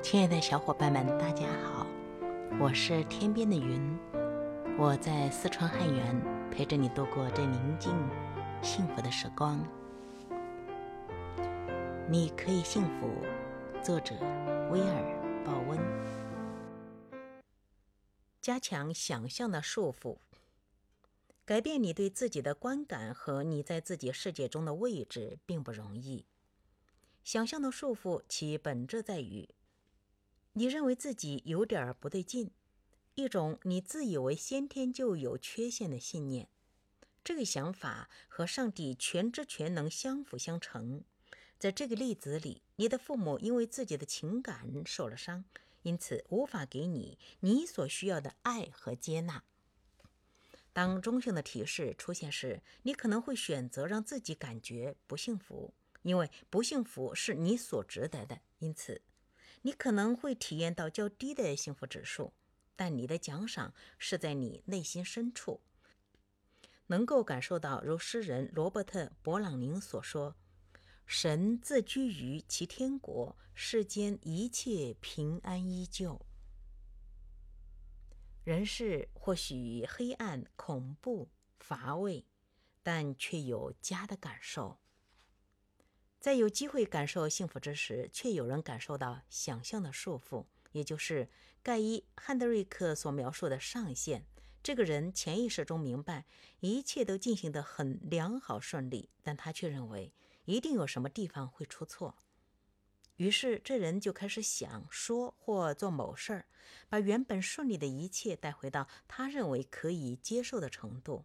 亲爱的小伙伴们，大家好，我是天边的云，我在四川汉源陪着你度过这宁静、幸福的时光。你可以幸福，作者威尔·鲍温。加强想象的束缚，改变你对自己的观感和你在自己世界中的位置并不容易。想象的束缚，其本质在于。你认为自己有点不对劲，一种你自以为先天就有缺陷的信念。这个想法和上帝全知全能相辅相成。在这个例子里，你的父母因为自己的情感受了伤，因此无法给你你所需要的爱和接纳。当中性的提示出现时，你可能会选择让自己感觉不幸福，因为不幸福是你所值得的。因此。你可能会体验到较低的幸福指数，但你的奖赏是在你内心深处，能够感受到，如诗人罗伯特·勃朗宁所说：“神自居于其天国，世间一切平安依旧。人世或许黑暗、恐怖、乏味，但却有家的感受。”在有机会感受幸福之时，却有人感受到想象的束缚，也就是盖伊·汉德瑞克所描述的上限。这个人潜意识中明白一切都进行得很良好顺利，但他却认为一定有什么地方会出错。于是，这人就开始想说或做某事儿，把原本顺利的一切带回到他认为可以接受的程度。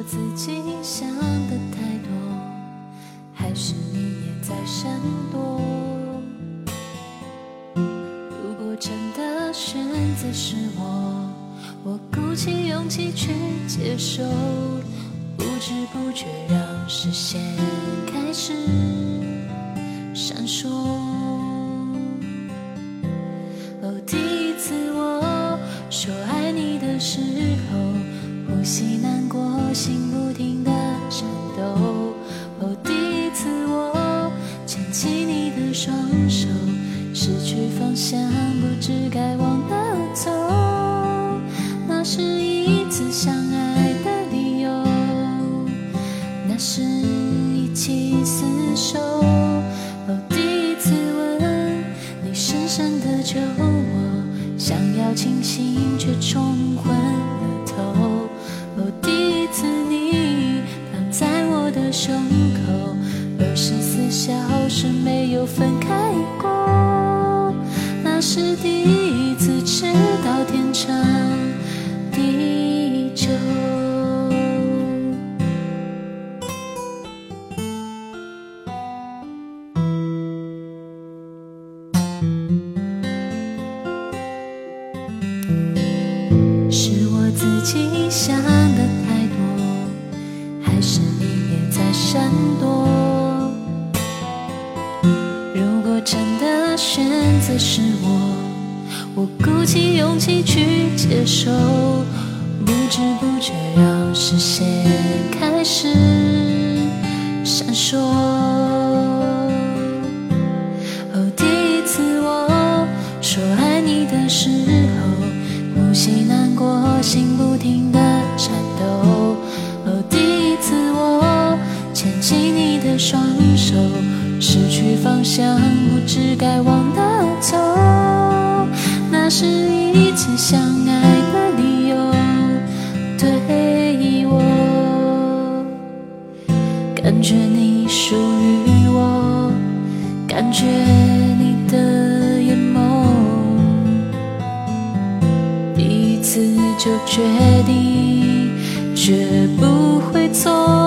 我自己想的太多还是你也在闪躲。如果真的选择是我我鼓起勇气去接受不知不觉让视线开始闪烁。相爱的理由，那是一起厮守。哦，第一次吻你深深的酒窝，想要清醒却冲昏了头。哦，第一次你躺在我的胸口，二十四小时没有分开过，那是第一次吃。天长己想的太多，还是你也在闪躲？如果真的选择是我。我鼓起勇气去接受，不知不觉让视线开始闪烁。相爱的理由，对我感觉你属于我，感觉你的眼眸，第一次就决定绝不会错。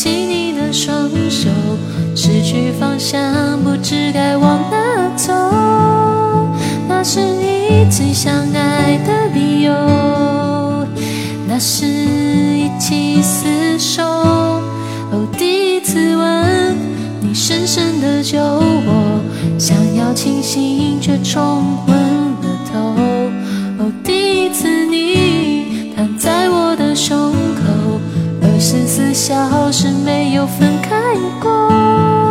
起你的双手，失去方向，不知该往哪走。那是一起相爱的理由，那是一起厮守。哦，第一次吻，你深深的酒窝，想要清醒却冲昏了头。哦，第一次你躺在我的胸。二十四小时没有分开过。